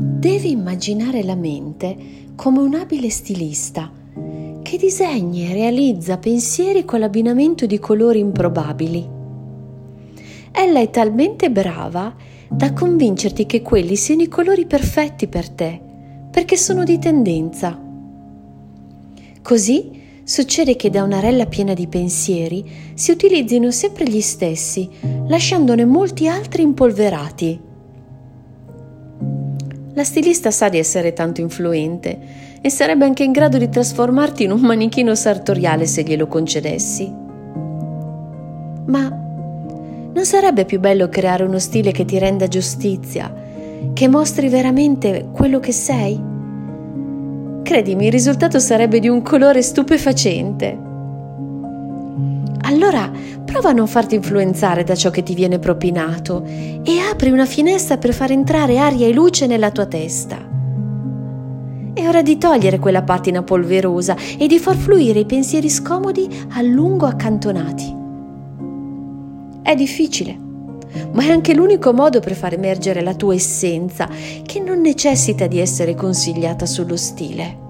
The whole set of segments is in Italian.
Devi immaginare la mente come un abile stilista che disegna e realizza pensieri con l'abbinamento di colori improbabili. Ella è talmente brava da convincerti che quelli siano i colori perfetti per te, perché sono di tendenza. Così succede che da una rella piena di pensieri si utilizzino sempre gli stessi, lasciandone molti altri impolverati. La stilista sa di essere tanto influente e sarebbe anche in grado di trasformarti in un manichino sartoriale se glielo concedessi. Ma non sarebbe più bello creare uno stile che ti renda giustizia, che mostri veramente quello che sei? Credimi, il risultato sarebbe di un colore stupefacente. Allora prova a non farti influenzare da ciò che ti viene propinato e apri una finestra per far entrare aria e luce nella tua testa. È ora di togliere quella patina polverosa e di far fluire i pensieri scomodi a lungo accantonati. È difficile, ma è anche l'unico modo per far emergere la tua essenza, che non necessita di essere consigliata sullo stile.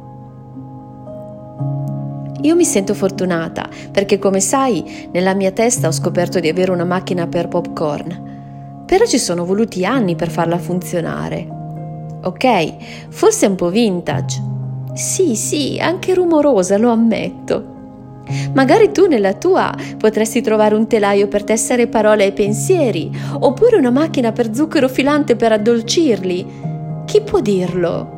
Io mi sento fortunata perché, come sai, nella mia testa ho scoperto di avere una macchina per popcorn. Però ci sono voluti anni per farla funzionare. Ok, forse è un po' vintage. Sì, sì, anche rumorosa, lo ammetto. Magari tu nella tua potresti trovare un telaio per tessere parole e pensieri, oppure una macchina per zucchero filante per addolcirli. Chi può dirlo?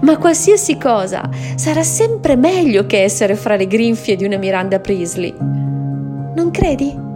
Ma qualsiasi cosa sarà sempre meglio che essere fra le grinfie di una Miranda Priestley. Non credi?